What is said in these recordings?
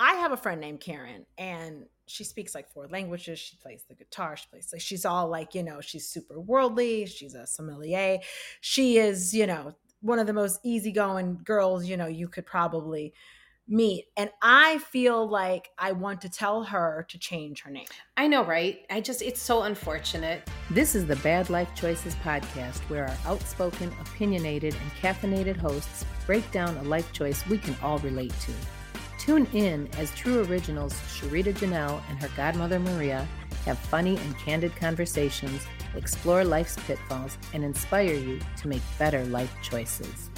I have a friend named Karen, and she speaks like four languages. She plays the guitar. She plays like she's all like you know she's super worldly. She's a sommelier. She is you know one of the most easygoing girls you know you could probably meet. And I feel like I want to tell her to change her name. I know, right? I just, it's so unfortunate. This is the Bad Life Choices podcast, where our outspoken, opinionated, and caffeinated hosts break down a life choice we can all relate to. Tune in as true originals Sharita Janelle and her godmother Maria have funny and candid conversations, explore life's pitfalls, and inspire you to make better life choices.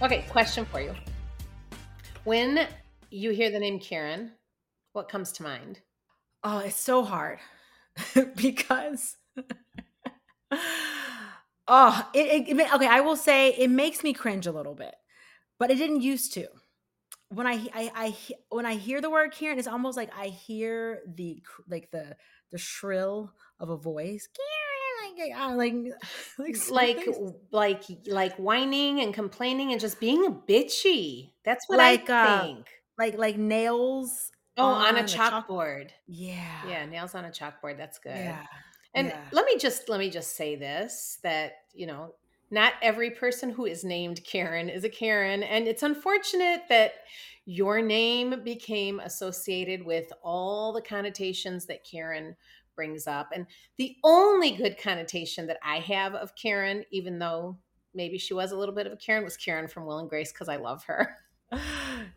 Okay, question for you. When you hear the name Karen, what comes to mind? Oh, it's so hard because oh, it, it, it, okay. I will say it makes me cringe a little bit, but it didn't used to. When I, I, I when I hear the word Karen, it's almost like I hear the like the the shrill of a voice. Karen like uh, like like like like like whining and complaining and just being a bitchy. That's what like, I uh, think. Uh, like like nails. Oh, on, on a chalkboard. Chalk- yeah. Yeah, nails on a chalkboard. That's good. Yeah. And yeah. let me just let me just say this that, you know, not every person who is named Karen is a Karen and it's unfortunate that your name became associated with all the connotations that Karen brings up. And the only good connotation that I have of Karen, even though maybe she was a little bit of a Karen, was Karen from Will and Grace because I love her.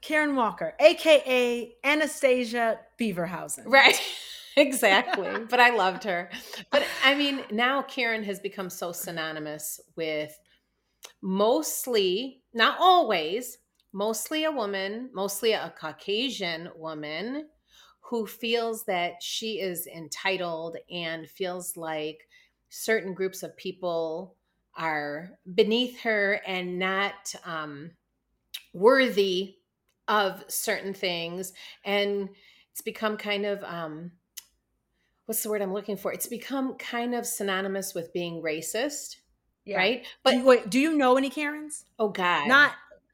Karen Walker, aka Anastasia Beaverhausen. Right. exactly. but I loved her. But I mean, now Karen has become so synonymous with mostly, not always, mostly a woman, mostly a Caucasian woman who feels that she is entitled and feels like certain groups of people are beneath her and not um, worthy of certain things. And it's become kind of, um, what's the word I'm looking for? It's become kind of synonymous with being racist. Yeah. Right. But do you, wait, do you know any Karens? Oh God. Not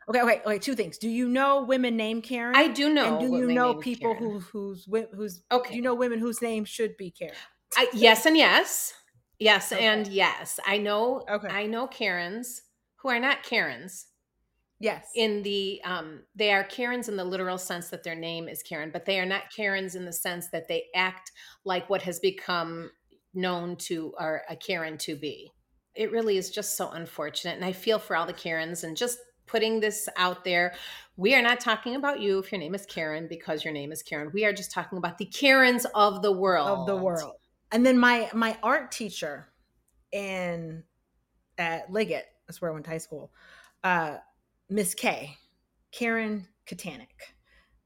Okay, okay, okay. Two things. Do you know women named Karen? I do know. And do you know people who whose who's okay? Do you know women whose name should be Karen? I, yes and yes, yes okay. and yes. I know. Okay. I know Karens who are not Karens. Yes. In the um, they are Karens in the literal sense that their name is Karen, but they are not Karens in the sense that they act like what has become known to or a Karen to be. It really is just so unfortunate, and I feel for all the Karens and just putting this out there. We are not talking about you if your name is Karen because your name is Karen. We are just talking about the Karens of the world. Of the world. And then my my art teacher in at Liggett, that's where I went to high school, uh, Miss K, Karen Katanik.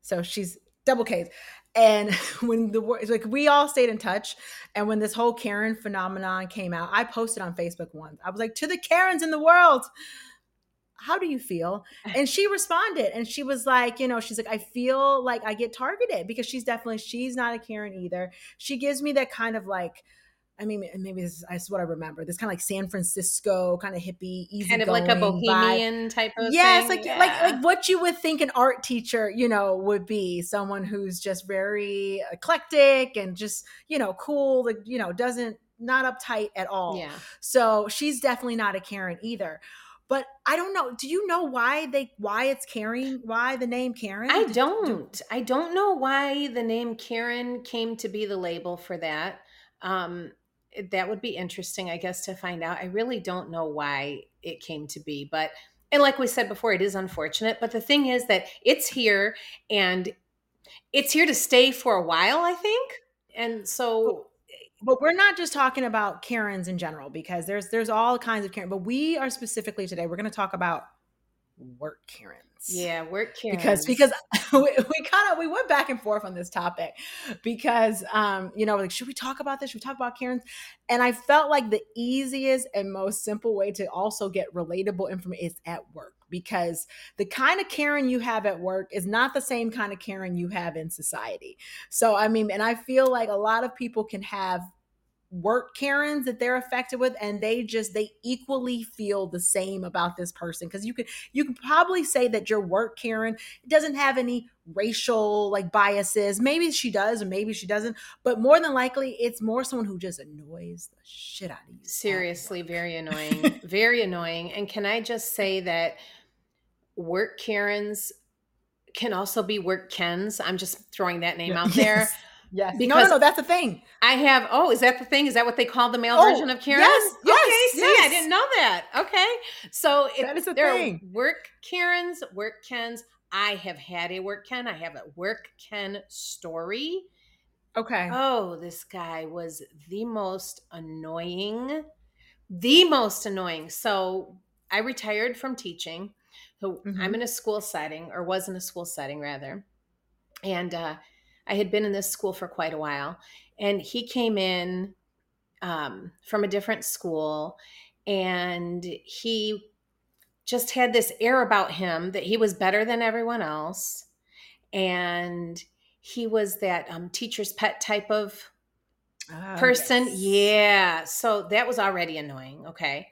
So she's double K's. And when the word, like we all stayed in touch, and when this whole Karen phenomenon came out, I posted on Facebook once. I was like, "To the Karens in the world, how do you feel? And she responded and she was like, you know, she's like, I feel like I get targeted because she's definitely, she's not a Karen either. She gives me that kind of like, I mean, maybe this is, what I remember. This kind of like San Francisco, kind of hippie, easy, kind of like a bohemian vibe. type of yes, thing. like yeah. like like what you would think an art teacher, you know, would be someone who's just very eclectic and just you know cool, like you know doesn't not uptight at all. Yeah. So she's definitely not a Karen either. But I don't know. Do you know why they why it's Karen? Why the name Karen? I don't. I don't know why the name Karen came to be the label for that. Um, that would be interesting, I guess, to find out. I really don't know why it came to be, but and like we said before, it is unfortunate. But the thing is that it's here and it's here to stay for a while, I think. And so but we're not just talking about Karens in general because there's there's all kinds of Karen, but we are specifically today we're going to talk about work Karens. Yeah, work Karens. Because because we, we kind of we went back and forth on this topic because um you know like should we talk about this? Should we talk about Karens? And I felt like the easiest and most simple way to also get relatable information is at work because the kind of Karen you have at work is not the same kind of Karen you have in society. So I mean, and I feel like a lot of people can have work Karens that they're affected with and they just they equally feel the same about this person because you could you could probably say that your work Karen doesn't have any racial like biases. Maybe she does or maybe she doesn't but more than likely it's more someone who just annoys the shit out of you seriously very annoying very annoying. And can I just say that work Karens can also be work Kens? I'm just throwing that name out there. Yes. Yes. Because no, no, no, that's the thing. I have. Oh, is that the thing? Is that what they call the male oh, version of Karen? Yes. yes okay. Yes. See, I didn't know that. Okay. So it, that is the thing. Are work Karens, work Kens. I have had a work Ken. I have a work Ken story. Okay. Oh, this guy was the most annoying. The most annoying. So I retired from teaching. So mm-hmm. I'm in a school setting, or was in a school setting rather. And uh I had been in this school for quite a while, and he came in um, from a different school, and he just had this air about him that he was better than everyone else, and he was that um, teacher's pet type of oh, person. Yes. Yeah, so that was already annoying. Okay.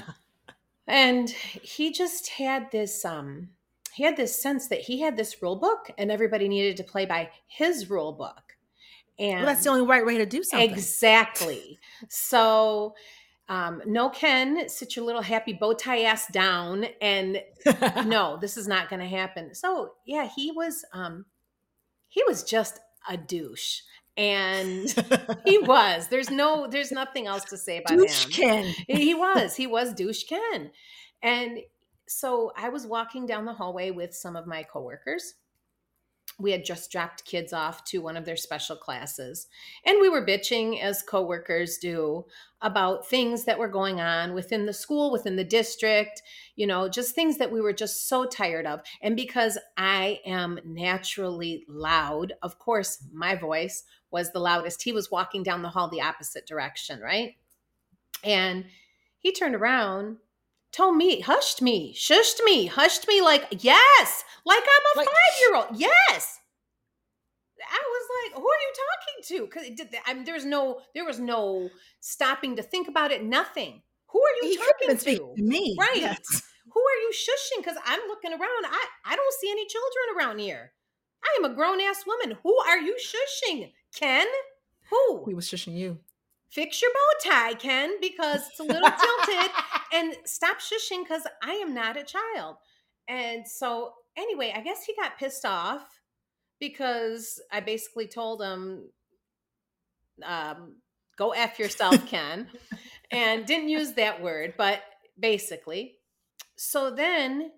and he just had this um he had this sense that he had this rule book and everybody needed to play by his rule book. And well, that's the only right way to do something. Exactly. so um, no Ken, sit your little happy bow tie ass down and no, this is not going to happen. So yeah, he was um, he was just a douche and he was there's no there's nothing else to say about douche him ken he was he was douche ken and so I was walking down the hallway with some of my coworkers. We had just dropped kids off to one of their special classes, and we were bitching as coworkers do about things that were going on within the school, within the district, you know, just things that we were just so tired of. And because I am naturally loud, of course, my voice was the loudest. He was walking down the hall the opposite direction, right? And he turned around told me, hushed me, shushed me, hushed me like, yes, like I'm a like, five year old. Yes. I was like, who are you talking to? Because did I mean, there's no, there was no stopping to think about it. Nothing. Who are you he talking to? to? Me, right? Yes. Who are you shushing? Because I'm looking around. I I don't see any children around here. I am a grown ass woman. Who are you shushing, Ken? Who? He was shushing you fix your bow tie, Ken, because it's a little tilted, and stop shushing because I am not a child. And so, anyway, I guess he got pissed off because I basically told him, um, go F yourself, Ken, and didn't use that word, but basically. So then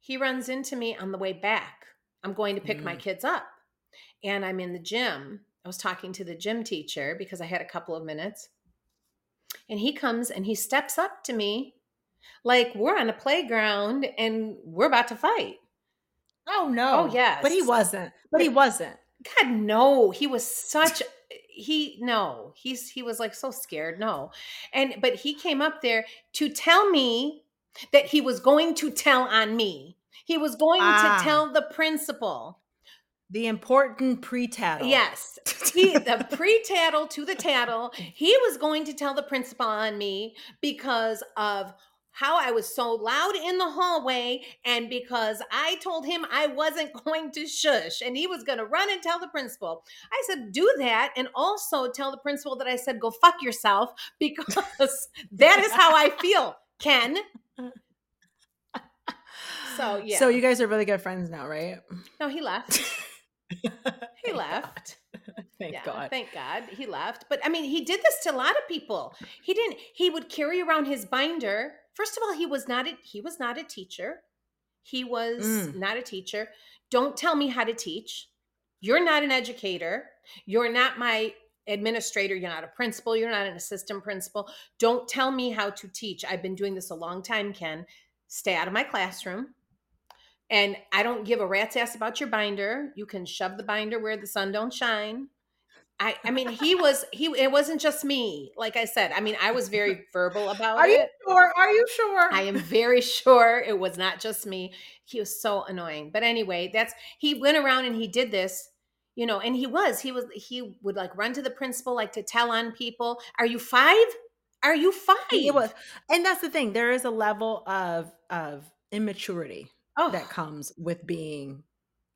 he runs into me on the way back. I'm going to pick mm. my kids up, and I'm in the gym I was talking to the gym teacher because I had a couple of minutes. And he comes and he steps up to me like we're on a playground and we're about to fight. Oh no. Oh yes. But he wasn't. But he wasn't. God no. He was such he no. He's he was like so scared. No. And but he came up there to tell me that he was going to tell on me. He was going ah. to tell the principal. The important pre-tattle. Yes. He, the pre-tattle to the tattle. He was going to tell the principal on me because of how I was so loud in the hallway and because I told him I wasn't going to shush and he was going to run and tell the principal. I said, do that and also tell the principal that I said, go fuck yourself because that is how I feel, Ken. So, yeah. So, you guys are really good friends now, right? No, he left he left. thank yeah, God. Thank God he left. But I mean, he did this to a lot of people. He didn't. He would carry around his binder. First of all, he was not a he was not a teacher. He was mm. not a teacher. Don't tell me how to teach. You're not an educator. You're not my administrator. You're not a principal. You're not an assistant principal. Don't tell me how to teach. I've been doing this a long time, Ken. Stay out of my classroom. And I don't give a rat's ass about your binder. You can shove the binder where the sun don't shine. I, I mean, he was he. It wasn't just me. Like I said, I mean, I was very verbal about Are it. Are you sure? Are you sure? I am very sure it was not just me. He was so annoying. But anyway, that's he went around and he did this. you know, and he was, he was, he would like run to the principal, like to tell on people. Are you five? Are you five? It was, and that's the thing. There is a level of of immaturity oh, that comes with being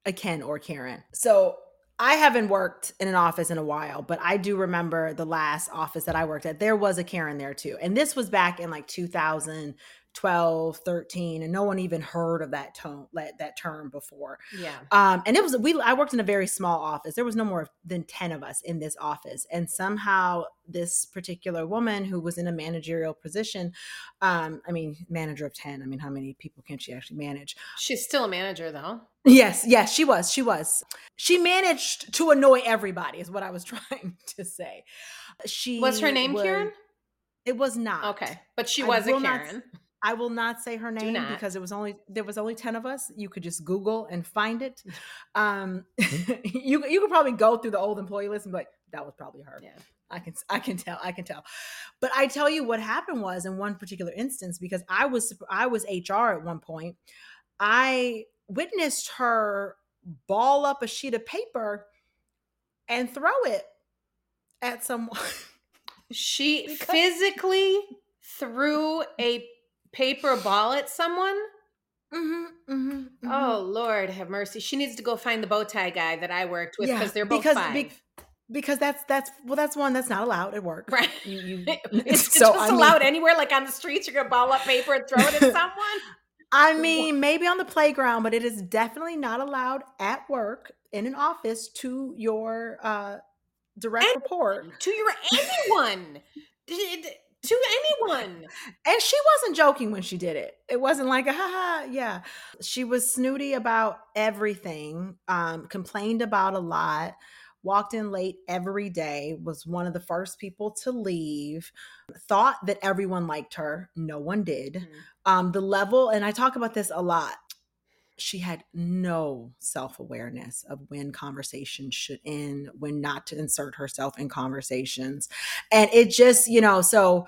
a Ken or Karen. So I haven't worked in an office in a while, but I do remember the last office that I worked at. There was a Karen there too. And this was back in like 2000, 12 13 and no one even heard of that tone that, that term before yeah. um and it was we i worked in a very small office there was no more than 10 of us in this office and somehow this particular woman who was in a managerial position um i mean manager of 10 i mean how many people can she actually manage She's still a manager though. yes yes she was she was she managed to annoy everybody is what i was trying to say she What's her name, was- Karen? it was not Okay. But she was a will not Karen. I will not say her name because it was only there was only 10 of us. You could just Google and find it. Um you you could probably go through the old employee list and be like, that was probably her. Yeah. I can I can tell. I can tell. But I tell you what happened was in one particular instance, because I was I was HR at one point, I witnessed her ball up a sheet of paper and throw it at someone. She Because- physically threw a paper ball at someone. mm-hmm, mm-hmm, Oh Lord, have mercy. She needs to go find the bow tie guy that I worked with Yeah, because they're both because- five. be- because that's that's well that's one that's not allowed at work. right. You, you, it's so, just I mean- allowed anywhere, like on the streets. You're gonna ball up paper and throw it at someone. I mean, maybe on the playground, but it is definitely not allowed at work in an office to your uh, direct And- report. to your anyone. To anyone. And she wasn't joking when she did it. It wasn't like, a, ha ha, yeah. She was snooty about everything, um, complained about a lot, walked in late every day, was one of the first people to leave, thought that everyone liked her. No one did. Mm-hmm. um the level and i talk about this a lot she had no self-awareness of when conversations should end when not to insert herself in conversations. And it just you know so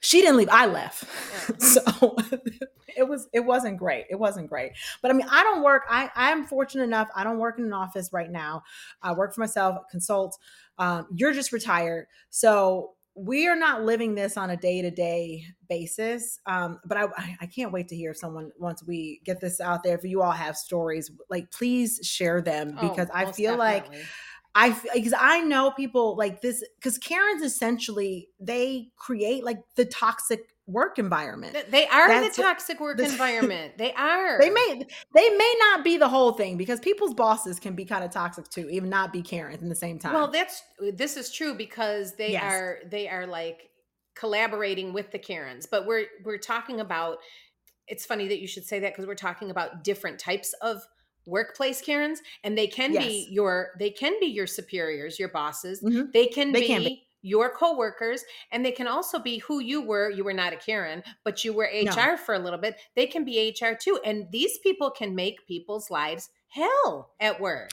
she didn't leave i left. Yeah. so it was it wasn't great it wasn't great. But i mean i don't work i i'm fortunate enough i don't work in an office right now. I work for myself consult um, you're just retired. So we are not living this on a day-to-day basis um, but I, I i can't wait to hear if someone once we get this out there if you all have stories like please share them Oh, because i most feel like definitely. I because I know people like this because Karens essentially they create like the toxic work environment. They are That's the toxic work this- environment. They are. They may they may not be the whole thing because people's bosses can be kind of toxic too, even not be Karens in the same time. Well, that's this is true because they Yes. are they are like collaborating with the Karens, but we're we're talking about. It's funny that you should say that because we're talking about different types of workplace Karens, and they can be your they can be your superiors, your bosses. Mhm. They can They be. can be. Your coworkers, and they can also be who you were. You were not a Karen, but you were No. HR for a little bit. They can be HR too. And these people can make people's lives hell at work.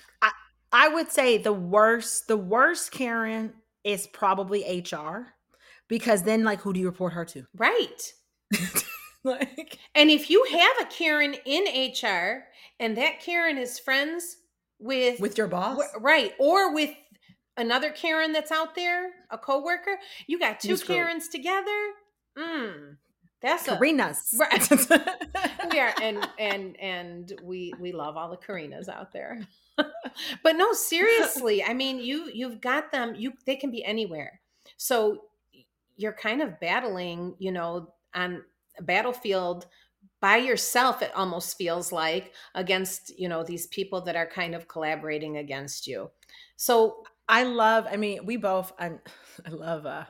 I would say the worst the worst Karen is probably HR because then like who do you report her to? Right. like And if you have a Karen in HR and that Karen is friends with, with your boss. right, or with another Karen that's out there, a coworker, you got two screwed. Karens together. Mm, that's a Karinas. Right. we are and and and we we love all the Karinas out there. but no, seriously, I mean you you've got them, you they can be anywhere. So you're kind of battling, you know, on a battlefield by yourself it almost feels like against you know these people that are kind of collaborating against you so I love, I mean, we both I'm I love uh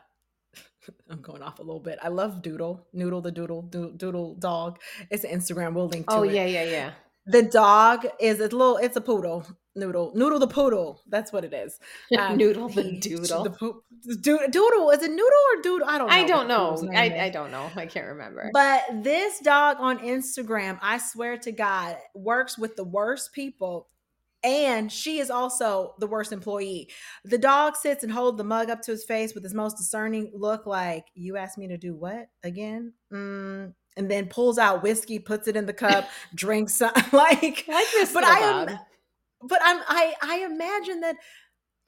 I'm going off a little bit. I love Doodle, Noodle the Doodle, Doodle, Doodle dog. It's an Instagram. We'll link to oh it. yeah yeah yeah The dog is a little, it's a poodle. Noodle, Noodle the poodle. That's what it is. Um, noodle the doodle The poo- do- doodle is it noodle or doodle? I don't. know i don't know I. I don't know i can't remember But this dog on Instagram, I swear to God, works with the worst people. And she is also the worst employee. The dog sits and holds the mug up to his face with his most discerning look, like, You asked me to do what again? Mm. And then pulls out whiskey, puts it in the cup, drinks some. like, I like this but I am-. But I'm I I imagine that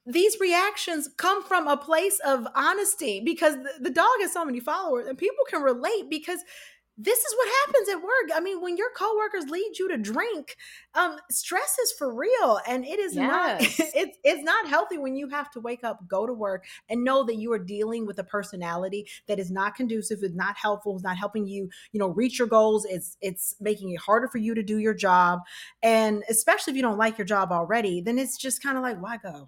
these reactions come from a place of honesty because the, the dog has so many followers and people can relate because this is what happens at work. I mean, when your coworkers lead you to drink, um, stress is for real, and it is not. It's it's not healthy when you have to wake up, go to work, and know that you are dealing with a personality that is not conducive, is not helpful, is not helping you, you know, reach your goals. It's it's making it harder for you to do your job, and especially if you don't like your job already, then it's just kind of like, why go?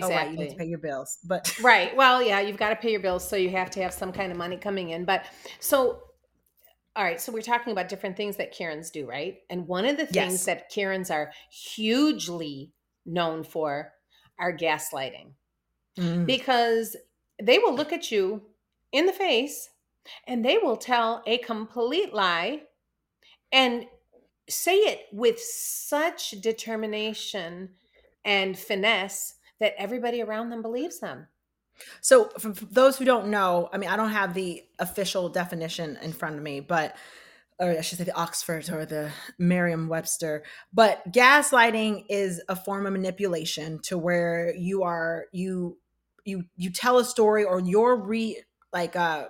Oh, right, you Exactly. need to pay your bills, but Right. Well, yeah, you've got to pay your bills, so you have to have some kind of money coming in. But so, all right, so we're talking about different things that Karens do, right? And one of the things Yes. that Karens are hugely known for are gaslighting Mm. because they will look at you in the face and they will tell a complete lie and say it with such determination and finesse that everybody around them believes them. So, for, those who don't know, I mean, I don't have the official definition in front of me, but, or I should say the Oxford or the Merriam Webster, but gaslighting is a form of manipulation to where you are, you, you, you tell a story or your re, like, uh,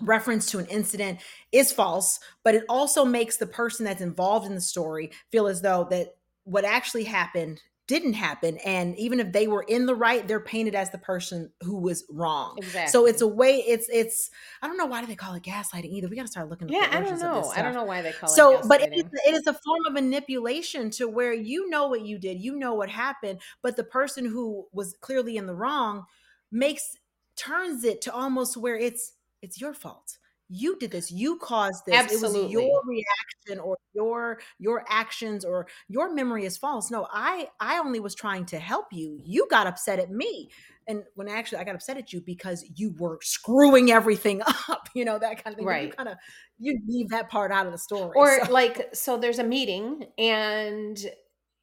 reference to an incident is false, but it also makes the person that's involved in the story feel as though that what actually happened didn't happen. And even if they were in the right, they're painted as the person who was wrong. Exactly. So it's a way, it's, it's, I don't know why do they call it gaslighting either. We got to start looking at yeah, the I don't origins of this know. I don't know why they call it So, but it is, it is a form of manipulation to where you know what you did, you know what happened, but the person who was clearly in the wrong makes turns it to almost where it's it's your fault. You did this. You caused this. It was your reaction or your your actions or your memory is false. No, I I only was trying to help you. You got upset at me. And when actually I got upset at you because you were screwing everything up, you know, that kind of thing. But You kind of you leave that part out of the story. or so- like so there's a meeting and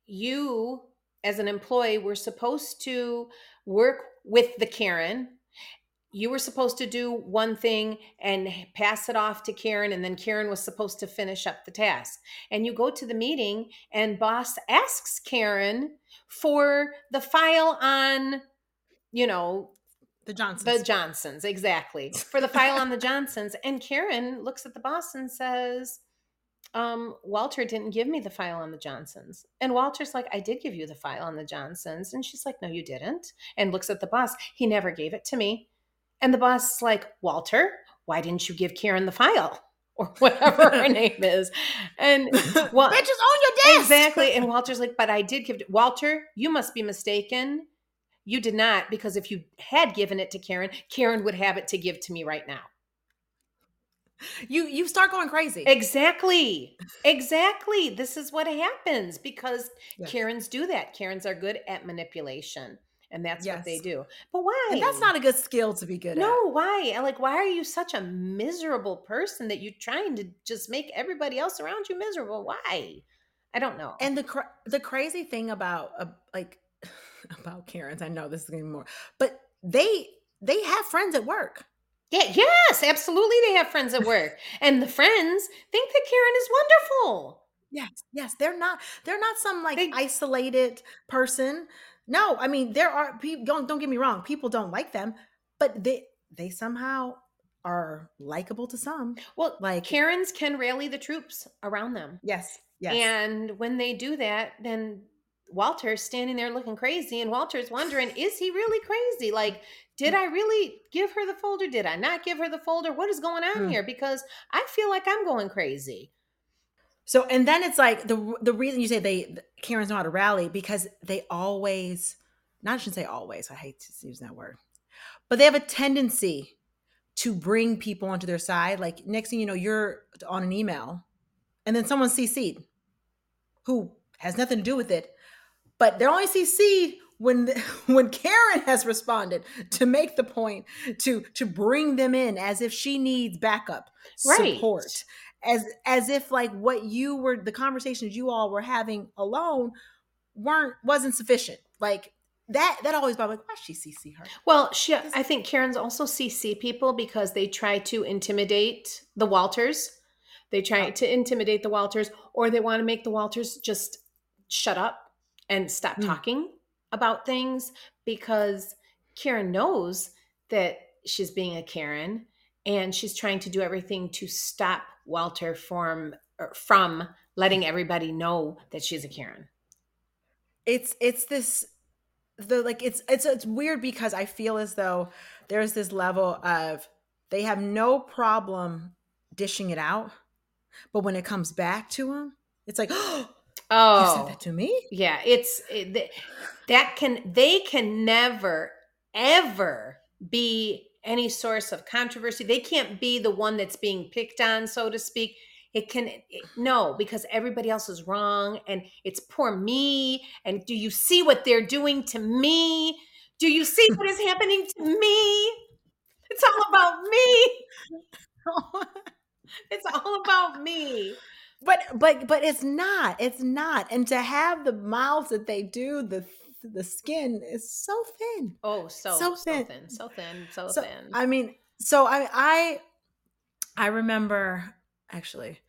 you as an employee were supposed to work with the karen you were supposed to do one thing and pass it off to karen and then karen was supposed to finish up the task and you go to the meeting and boss asks karen for the file on you know the Johnsons. the Johnsons, exactly. For the file on the Johnsons. And Karen looks at the boss and says, um, Walter didn't give me the file on the Johnsons. And Walter's like, I did give you the file on the Johnsons. And she's like, No, you didn't. And looks at the boss. He never gave it to me. And the boss is like, Walter, why didn't you give Karen the file? Or whatever her name is. And well, Bitches on your desk. Exactly. And Walter's like, but I did give it. Walter, you must be mistaken. You did not, because if you had given it to Karen, Karen would have it to give to me right now. you you start going crazy. Exactly. Exactly. This is what happens because Yes. Karens do that. Karens are good at manipulation, and that's what they do. But why? And that's not a good skill to be good at. No, why? Like, why are you such a miserable person that you're trying to just make everybody else around you miserable? Why? I don't know. And the cra- the crazy thing about uh, like about Karens, I know this is be more, but they they have friends at work. Yeah, yes, absolutely. They have friends at work, and the friends think that Karen is wonderful. Yes, yes, they're not they're not some like They- isolated person. No, I mean there are people. Don't don't get me wrong, people don't like them, but they they somehow are likable to some. Well, Like Karens can rally the troops around them, yes, yes, and when they do that, then Walter's standing there looking crazy, and Walter's wondering, is he really crazy? Like, did I really give her the folder? Did I not give her the folder? What is going on Hmm. here? Because I feel like I'm going crazy. So and then it's like the the reason you say they Karens know how to rally because they always not I shouldn't say always I hate to use that word but they have a tendency to bring people onto their side like next thing you know you're on an email and then someone CC'd who has nothing to do with it but they're only CC'd when when Karen has responded to make the point to to bring them in as if she needs backup Right. support as as if like what you were the conversations you all were having alone weren't wasn't sufficient like that that always bothered me, like why she CC her Well, she, I think Karen's also CC people because they try to intimidate the Walters. They try Oh. to intimidate the Walters, or they want to make the Walters just shut up and stop Mm. talking about things because Karen knows that she's being a Karen and she's trying to do everything to stop Walter from er, from letting everybody know that she's a Karen. it's it's this the like it's it's it's weird because I feel as though there's this level of they have no problem dishing it out, but when it comes back to them, it's like, oh, you Oh, said that to me. yeah, it's it, that can they can never ever be any source of controversy. They can't be the one that's being picked on, so to speak. It can it, no because everybody else is wrong and it's poor me. And do you see what they're doing to me? Do you see what is happening to me? It's all about me. It's all about me. but but but it's not. It's not. And to have the mouths that they do, the the skin is so thin. Oh, so So so thin. thin, so thin, so, so thin. I mean, so I I I remember actually.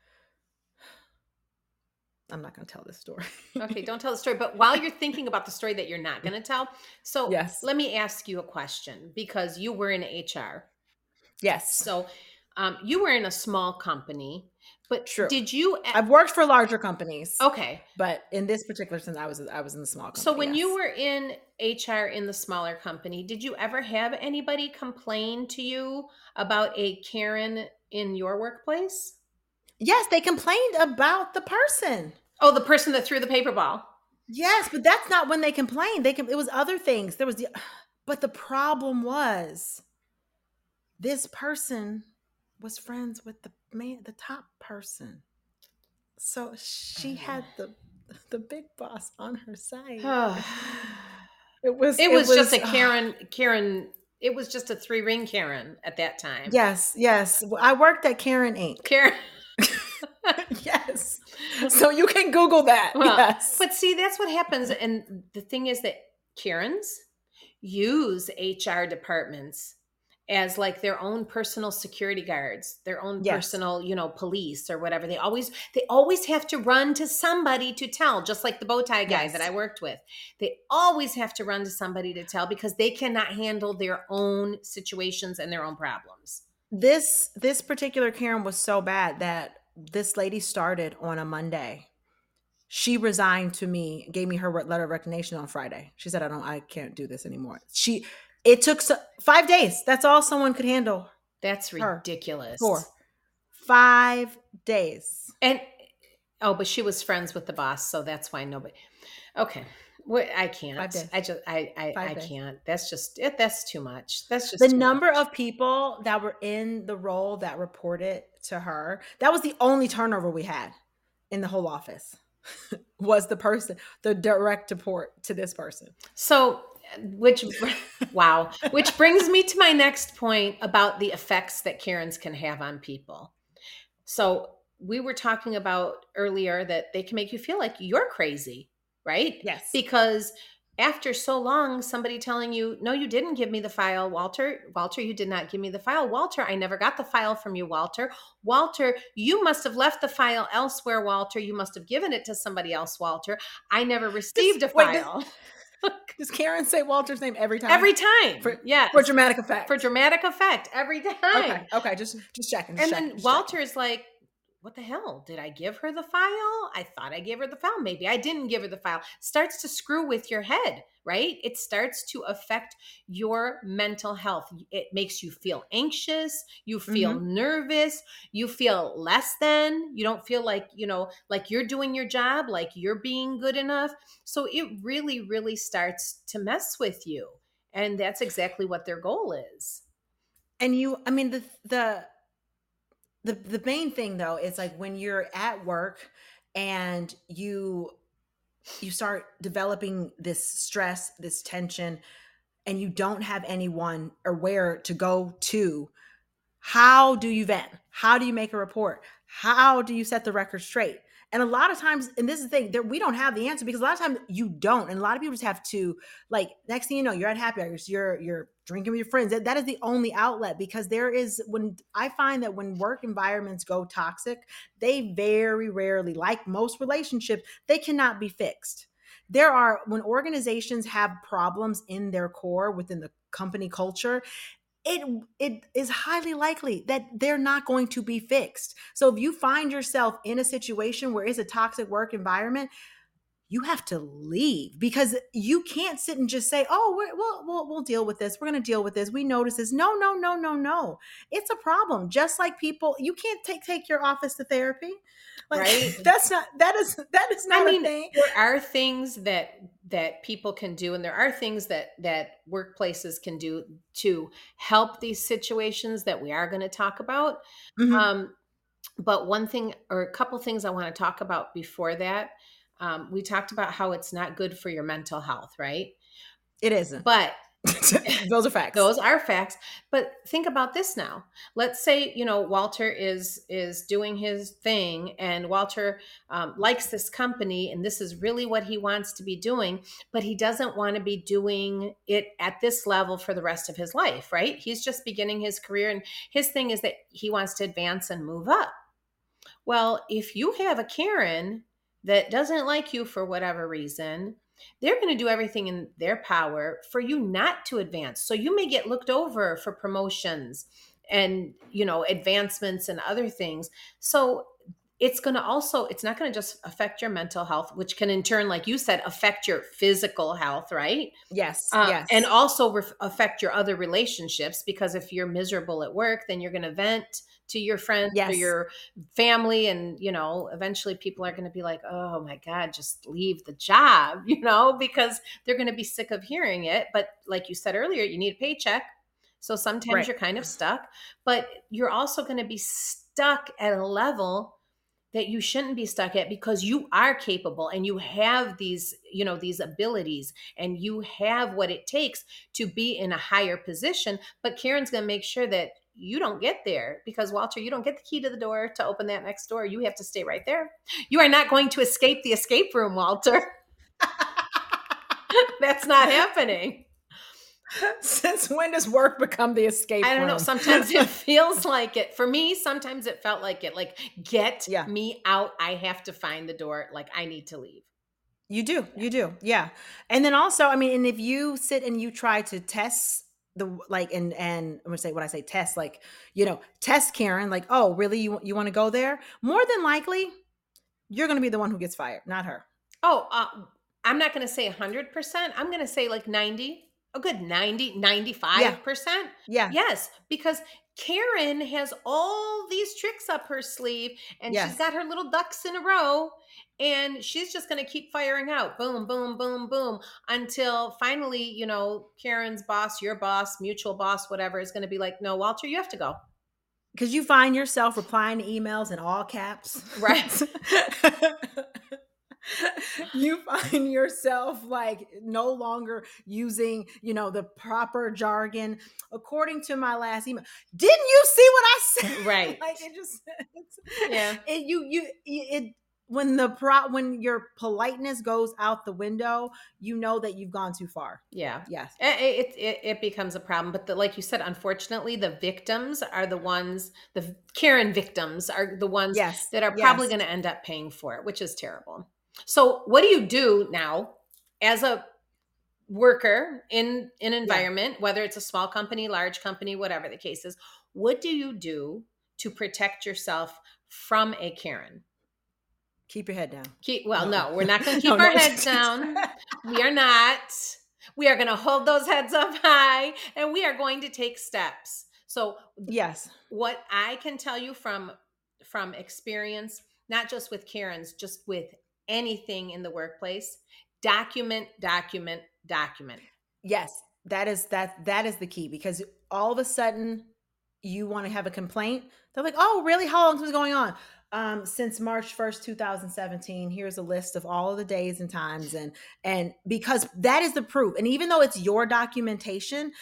I'm not going to tell this story. okay, don't tell the story. But while you're thinking about the story that you're not going to tell, so Yes. let me ask you a question because you were in HR. yes. So um, you were in a small company, but True. did you? I've worked for larger companies. okay, But in this particular sense, I was I was in the small company. so when you were in HR in the smaller company, did you ever have anybody complain to you about a Karen in your workplace? yes, they complained about the person. Oh, the person that threw the paper ball. Yes, but that's not when they complained. They com- it was other things. There was the, but the problem was this person was friends with the man, the top person. So she had the the big boss on her side. It was It was, just a ah, Karen. Karen. It was just a three ring Karen at that time. Yes, yes. I worked at Karen Inc. Karen. yes. So you can Google that. Well, yes. But see, that's what happens. And the thing is that Karens use HR departments as like their own personal security guards, their own Yes. personal, you know, police or whatever. They always they always have to run to somebody to tell, just like the bow tie guy Yes. that I worked with. They always have to run to somebody to tell because they cannot handle their own situations and their own problems. this this particular Karen was so bad that this lady started on a Monday. She resigned to me, gave me her letter of resignation on Friday. She said, "I don't, I can't do this anymore." She, it took so, five days. That's all someone could handle. That's ridiculous. Four, five days. And oh, but she was friends with the boss, so that's why nobody. Okay, what I can't. I just I I, I can't. That's just it. That's too much. That's just The number much. of people that were in the role that reported to her, that was the only turnover we had in the whole office. was the person, the direct report to this person. So, which wow, which brings me to my next point about the effects that Karens can have on people. So we were talking about earlier that they can make you feel like you're crazy, right? Yes. because after so long somebody telling you no you didn't give me the file walter walter you did not give me the file walter i never got the file from you walter walter you must have left the file elsewhere walter you must have given it to somebody else walter i never received a wait, this- file Does Karen say Walter's name every time? every time For- yeah for dramatic effect. for dramatic effect every time Okay. Okay. Just just checking. just and checking, then Walter's Walter is like, what the hell? Did I give her the file? I thought I gave her the file. Maybe I didn't give her the file. Starts to screw with your head, right? It starts to affect your mental health. It makes you feel anxious. You feel mm-hmm. nervous. You feel less than. You don't feel like, you know, like you're doing your job, like you're being good enough. So it really, really starts to mess with you. And that's exactly what their goal is. and you i mean the the the the main thing though is like when you're at work and you you start developing this stress this tension and you don't have anyone or where to go to how do you vent? How do you make a report? How do you set the record straight? And a lot of times and this is the thing that we don't have the answer because a lot of times you don't and a lot of people just have to like next thing you know you're at happy hours you're you're drinking with your friends that, that is the only outlet because there is when i find that when work environments go toxic they very rarely like most relationships they cannot be fixed. There are when organizations have problems in their core within the company culture it it is highly likely that they're not going to be fixed. So if you find yourself in a situation where it's a toxic work environment you have to leave because you can't sit and just say, "Oh, we're, we'll we'll we'll deal with this. We're going to deal with this. We notice this." No, no, no, no, no. It's a problem. Just like people, you can't take take your office to therapy. Like, Right. That's not that is that is not I mean, a thing. there are things that that people can do, and there are things that that workplaces can do to help these situations that we are going to talk about. Mhm. Um, but one thing, or a couple things, I want to talk about before that. Um, we talked about how it's not good for your mental health, right? it isn't. But Those are facts. those are facts but think about this now let's say you know walter is is doing his thing and walter um, likes this company and this is really what he wants to be doing but he doesn't want to be doing it at this level for the rest of his life right he's just beginning his career and his thing is that he wants to advance and move up well if you have a karen that doesn't like you for whatever reason they're going to do everything in their power for you not to advance. So you may get looked over for promotions and, you know, advancements and other things. So it's going to also it's not going to just affect your mental health which can in turn like you said affect your physical health right yes, Uh, yes. and also ref affect your other relationships because if you're miserable at work then you're going to vent to your friends or your family and you know eventually people are going to be like oh my god just leave the job you know because they're going to be sick of hearing it but like you said earlier you need a paycheck so sometimes Right. you're kind of stuck but you're also going to be stuck at a level that you shouldn't be stuck at because you are capable and you have these you know these abilities and you have what it takes to be in a higher position. But karen's going to make sure that you don't get there because walter you don't get the key to the door to open that next door. You have to stay right there. You are not going to escape the escape room walter. That's not happening Since when does work become the escape? I don't know. Sometimes it feels like it. For me, sometimes it felt like it. Like, get Yeah. me out. I have to find the door. Like, I need to leave. You do. You do. Yeah. And then also, I mean, and if you sit and you try to test the like and and I'm gonna say when I say test, like, you know, test Karen, like, oh, really? You you want to go there? More than likely, you're gonna be the one who gets fired, not her. Oh, uh, I'm not going to say 100%. I'm going to say like 90, a good 90, 95%. Yeah. Yes, because Karen has all these tricks up her sleeve and Yes. she's got her little ducks in a row and she's just going to keep firing out boom boom boom boom until finally, you know, Karen's boss, your boss, mutual boss, whatever is going to be like, "No, Walter, you have to go." Because you find yourself replying to emails in all caps. Right. you find yourself like no longer using, you know, the proper jargon. According to my last email, didn't you see what I said? Right. like it just, Yeah. It, you, you, it, when the pro, when your politeness goes out the window, you know that you've gone too far. Yeah. Yes. It, it, it, it becomes a problem. But the, like you said, unfortunately, the victims are the ones, the Karen victims are the ones Yes. that are probably Yes. going to end up paying for it, which is terrible. So, what do you do now as a worker in an environment, whether it's a small company, large company, whatever the case is? What do you do to protect yourself from a Karen? Keep your head down. Keep, well, No. no, we're not going to keep no. our heads down. We are not. We are going to hold those heads up high and we are going to take steps. So, yes. what I can tell you from from experience, not just with Karen's, just with anything in the workplace, document, document, document. Yes, that is that that is the key because all of a sudden you want to have a complaint. They're like, "Oh, really? How long has this going on?" Um, since March 1st, 2017. Here's a list of all of the days and times and and because that is the proof. And even though it's your documentation,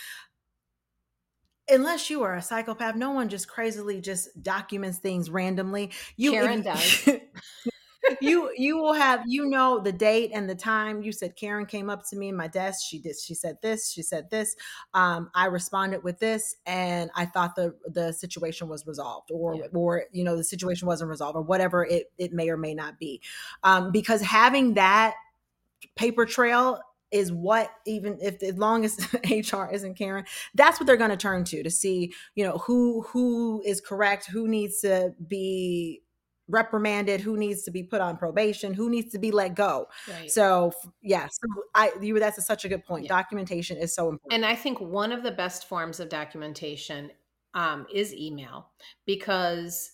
unless you are a psychopath, no one just crazily just documents things randomly. You Karen does. you you will have you know the date and the time. You said karen came up to me in my desk. She did she said this she said this. Um i responded with this and i thought the the situation was resolved or Yeah. or you know the situation wasn't resolved or whatever it it may or may not be. Um because having that paper trail is what even if as long as hr isn't caring that's what they're going to turn to to see you know who who is correct who needs to be reprimanded who needs to be put on probation who needs to be let go Right. so yes i you that's a, such a good point Yeah. documentation is so important And I think one of the best forms of documentation um, is email because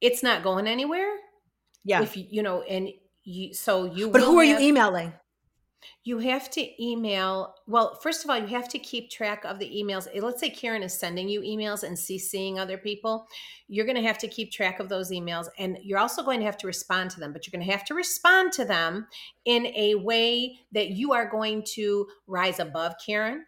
it's not going anywhere. yeah If you, you know, and you, so you. but who are you emailing You have to email. Well, first of all, you have to keep track of the emails. Eh, Let's say Karen is sending you emails and CCing other people. You're going to have to keep track of those emails, and you're also going to have to respond to them. But you're going to have to respond to them in a way that you are going to rise above Karen.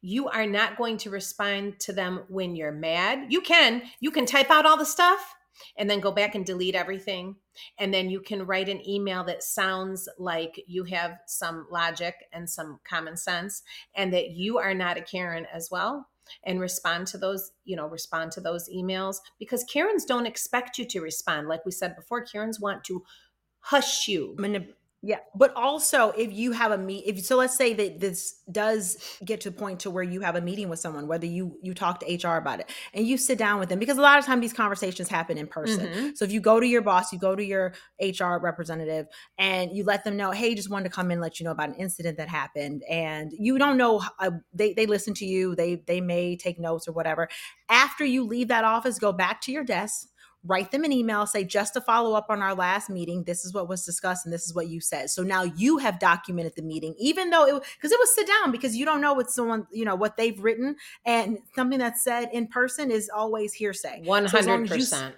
You are not going to respond to them when you're mad. You can. You can type out all the stuff and then go back and delete everything and then you can write an email that sounds like you have some logic and some common sense and that you are not a karen as well and respond to those you know respond to those emails because karens don't expect you to respond. Like we said before karens want to hush you. Manip- yeah. But also if you have a meet if so let's say that this does get to a point to where you have a meeting with someone whether you you talk to hr about it and you sit down with them because a lot of time these conversations happen in person. Mhm. so if you go to your boss you go to your hr representative and you let them know hey just wanted to come in and let you know about an incident that happened. And you don't know uh, they they listen to you they they may take notes or whatever. After you leave that office go back to your desk write them an email say just to follow up on our last meeting this is what was discussed and this is what you said. So now you have documented the meeting even though it because it was sit down because you don't know what someone you know what they've written and something that's said in person is always hearsay. So as long as you 100%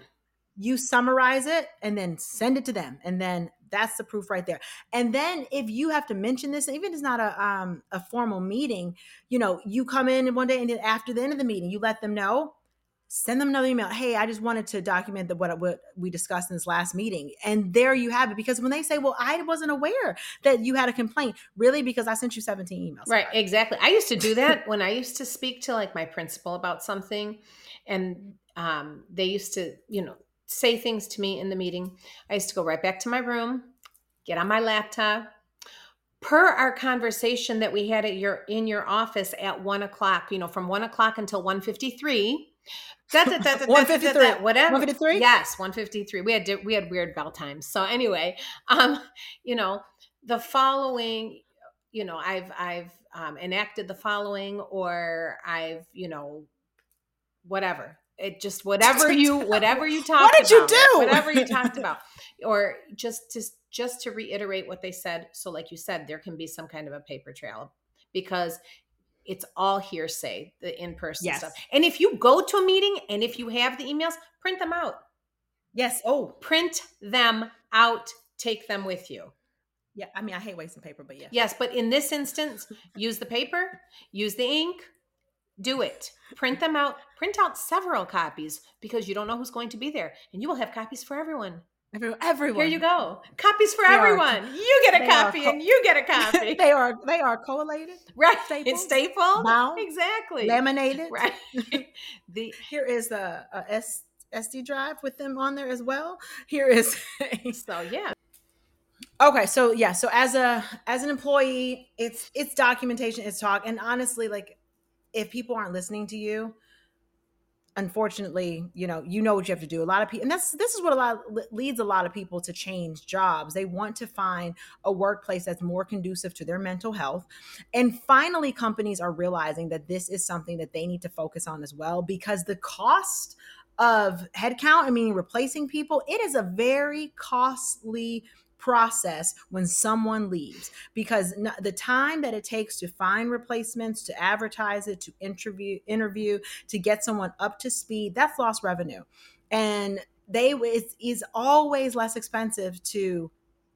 you summarize it and then send it to them and then that's the proof right there. And then if you have to mention this even if it's not a um a formal meeting you know you come in one day and then after the end of the meeting you let them know send them another email hey i just wanted to document the, what, what we discussed in this last meeting and there you have it because when they say well i wasn't aware that you had a complaint really because i sent you 17 emails Right, exactly. I used to do that when I used to speak to like my principal about something, and um, they used to, you know, say things to me in the meeting. I used to go right back to my room, get on my laptop. Per our conversation that we had at your in your office at one o'clock, you know, from one o'clock until fifty three. 153. whatever 153? yes 153 we had we had weird bell times so anyway um you know the following you know i've i've um, enacted the following or i've you know whatever it just whatever you whatever you talked what did you do? whatever you talked about or just to just to reiterate what they said so like you said there can be some kind of a paper trail because it's all hearsay the in-person Yes. stuff and if you go to a meeting and if you have the emails print them out. Yes. Oh. Print them out. Take them with you. Yeah i mean i hate wasting paper but yes yes but in this instance use the paper use the ink do it. Print them out. Print out several copies because you don't know who's going to be there and you will have copies for everyone Every, everyone here you go. Copies for They are- everyone. you get a copy co- and you get a copy. they are they are collated right. stapled, it's staple bound, exactly. laminated. Right. The here is a, a S, sd drive with them on there as well. Here is so yeah. Okay so yeah so as a as an employee it's it's documentation it's talk and honestly like if people aren't listening to you unfortunately you know you know what you have to do. A lot of people and that's this is what a lot leads a lot of people to change jobs. They want to find a workplace that's more conducive to their mental health. And finally companies are realizing that this is something that they need to focus on as well because the cost of headcount i mean replacing people it is a very costly process when someone leaves. Because the time that it takes to find replacements to advertise it to interview interview to get someone up to speed that's lost revenue. And they it's, is always less expensive to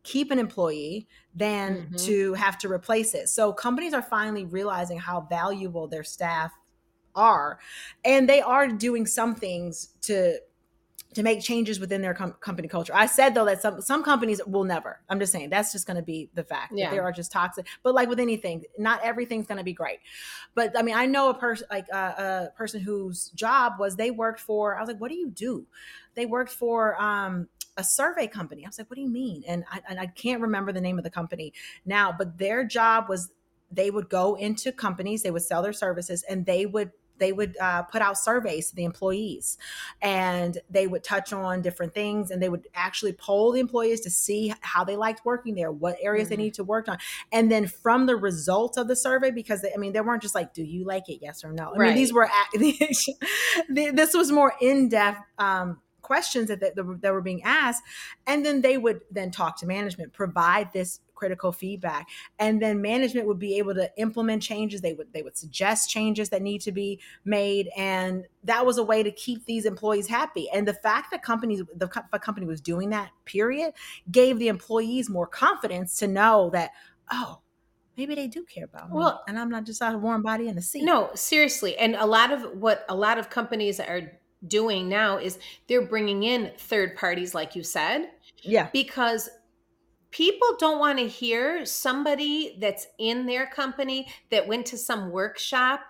keep an employee than Mhm. to have to replace it. So companies are finally realizing how valuable their staff are and they are doing some things to to make changes within their com- company culture. I said though that some some companies will never. I'm just saying that's just going to be the fact. Yeah. They are just toxic. But like with anything, not everything's going to be great. But I mean, I know a person like uh, a person whose job was they worked for. I was like, what do you do? they worked for um, a survey company. I was like, what do you mean? And I, and I can't remember the name of the company now, but their job was they would go into companies, they would sell their services, and they would they would uh, put out surveys to the employees and they would touch on different things and they would actually poll the employees to see how they liked working there what areas mm-hmm. they need to work on and then from the results of the survey because they, i mean they weren't just like do you like it yes or no i right. mean these were this was more in-depth um, questions that, that, that were being asked and then they would then talk to management provide this critical feedback. And then management would be able to implement changes. They would they would suggest changes that need to be made. And that was a way to keep these employees happy. And the fact that companies the, company was doing that period gave the employees more confidence to know that oh maybe they do care about me well and i'm not just a warm body in the seat. No seriously. And a lot of what a lot of companies are doing now is they're bringing in third parties like you said yeah. because people don't want to hear somebody that's in their company that went to some workshop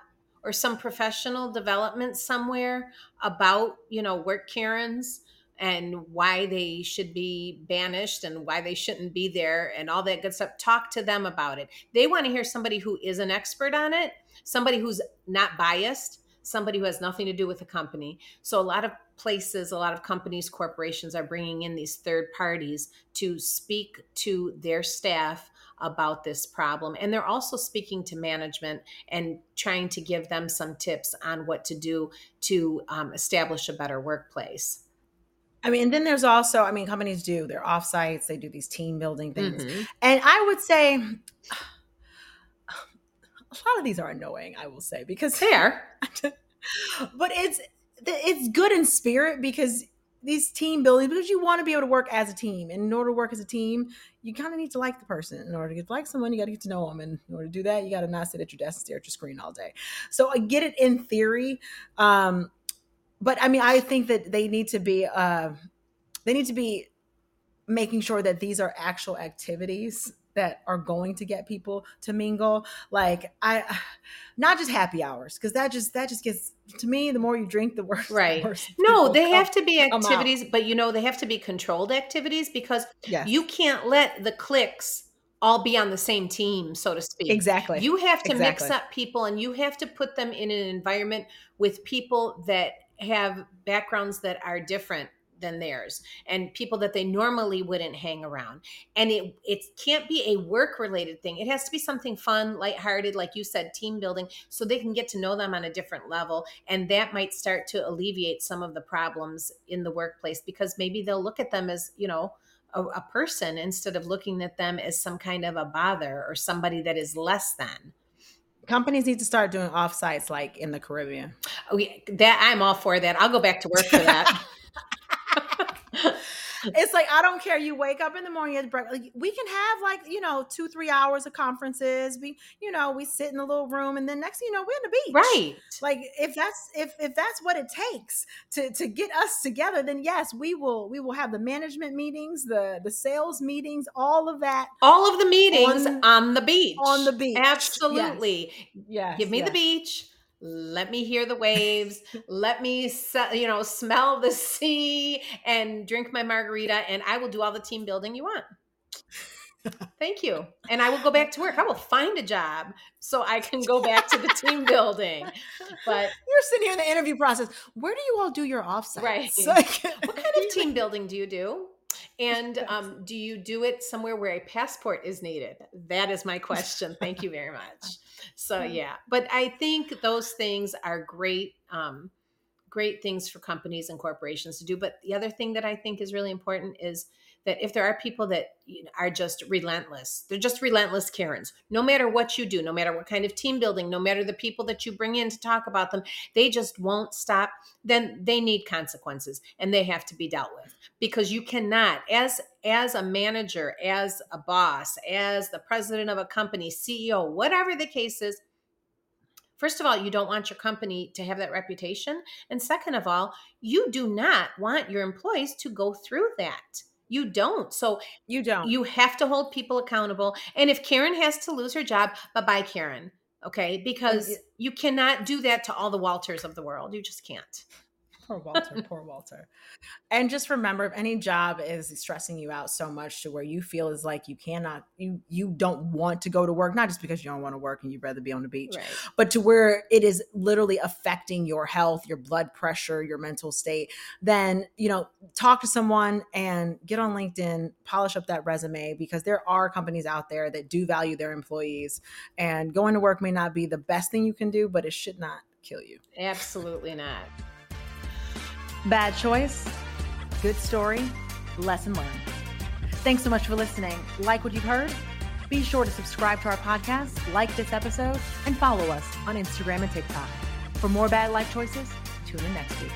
or some professional development somewhere about you know work karens and why they should be banished and why they shouldn't be there and all that good stuff talk to them about it they want to hear somebody who is an expert on it somebody who's not biased somebody who has nothing to do with the company. So a lot of places, a lot of companies, corporations are bringing in these third parties to speak to their staff about this problem. And they're also speaking to management and trying to give them some tips on what to do to um, establish a better workplace. I mean, and then there's also, I mean, companies do their offsites, they do these team building things. Mm-hmm. And I would say, a lot of these are annoying, I will say, because fair. but it's it's good in spirit because these team building because you want to be able to work as a team. And in order to work as a team you kind of need to like the person. In order to get to like someone you got to get to know them and in order to do that you got to not sit at your desk and stare at your screen all day. So i get it in theory um, but i mean i think that they need to be uh, they need to be making sure that these are actual activities that are going to get people to mingle like i not just happy hours because that just that just gets to me the more you drink the worse right. the worse no they come, have to be activities but you know they have to be controlled activities because yes. you can't let the cliques all be on the same team so to speak. Exactly. You have to exactly. mix up people and you have to put them in an environment with people that have backgrounds that are different than theirs and people that they normally wouldn't hang around and it it can't be a work related thing it has to be something fun lighthearted like you said team building so they can get to know them on a different level and that might start to alleviate some of the problems in the workplace because maybe they'll look at them as you know a, a person instead of looking at them as some kind of a bother or somebody that is less than companies need to start doing offsites like in the Caribbean. Oh yeah, that I'm all for that. I'll go back to work for that. it's like I don't care. You wake up in the morning at breakfast. Like, we can have like you know two three hours of conferences. We you know we sit in a little room, and then next thing you know we're in the beach. Right. Like if that's if if that's what it takes to to get us together, then yes, we will we will have the management meetings, the the sales meetings, all of that. All of the meetings on, on the beach. On the beach. Absolutely. Yes. yes Give me yes. the beach let me hear the waves. Let me you know smell the sea and drink my margarita and i will do all the team building you want. Thank you. And i will go back to work. I will find a job so i can go back to the team building. But you're sitting here in the interview process. Where do you all do your offsite right. What kind of team building do you do and um, do you do it somewhere where a passport is needed? That is my question. Thank you very much. So yeah, but I think those things are great. Um, great things for companies and corporations to do. But the other thing that I think is really important is that if there are people that are just relentless, they're just relentless Karens. No matter what you do, no matter what kind of team building, no matter the people that you bring in to talk about them, they just won't stop. Then they need consequences and they have to be dealt with because you cannot, as as a manager, as a boss, as the president of a company, CEO, whatever the case is. First of all, you don't want your company to have that reputation. And second of all, you do not want your employees to go through that you don't. So you don't. You have to hold people accountable. And if Karen has to lose her job, bye bye, Karen. Okay. Because you cannot do that to all the Walters of the world. You just can't. Poor Walter, poor Walter. And just remember if any job is stressing you out so much to where you feel is like you cannot you you don't want to go to work, not just because you don't want to work and you'd rather be on the beach, Right. but to where it is literally affecting your health, your blood pressure, your mental state, then, you know, talk to someone and get on LinkedIn, polish up that resume because there are companies out there that do value their employees and going to work may not be the best thing you can do, but it should not kill you. Absolutely not. Bad choice, good story, lesson learned. Thanks so much for listening. Like what you've heard? Be sure to subscribe to our podcast, like this episode, and follow us on Instagram and TikTok. For more bad life choices, tune in next week.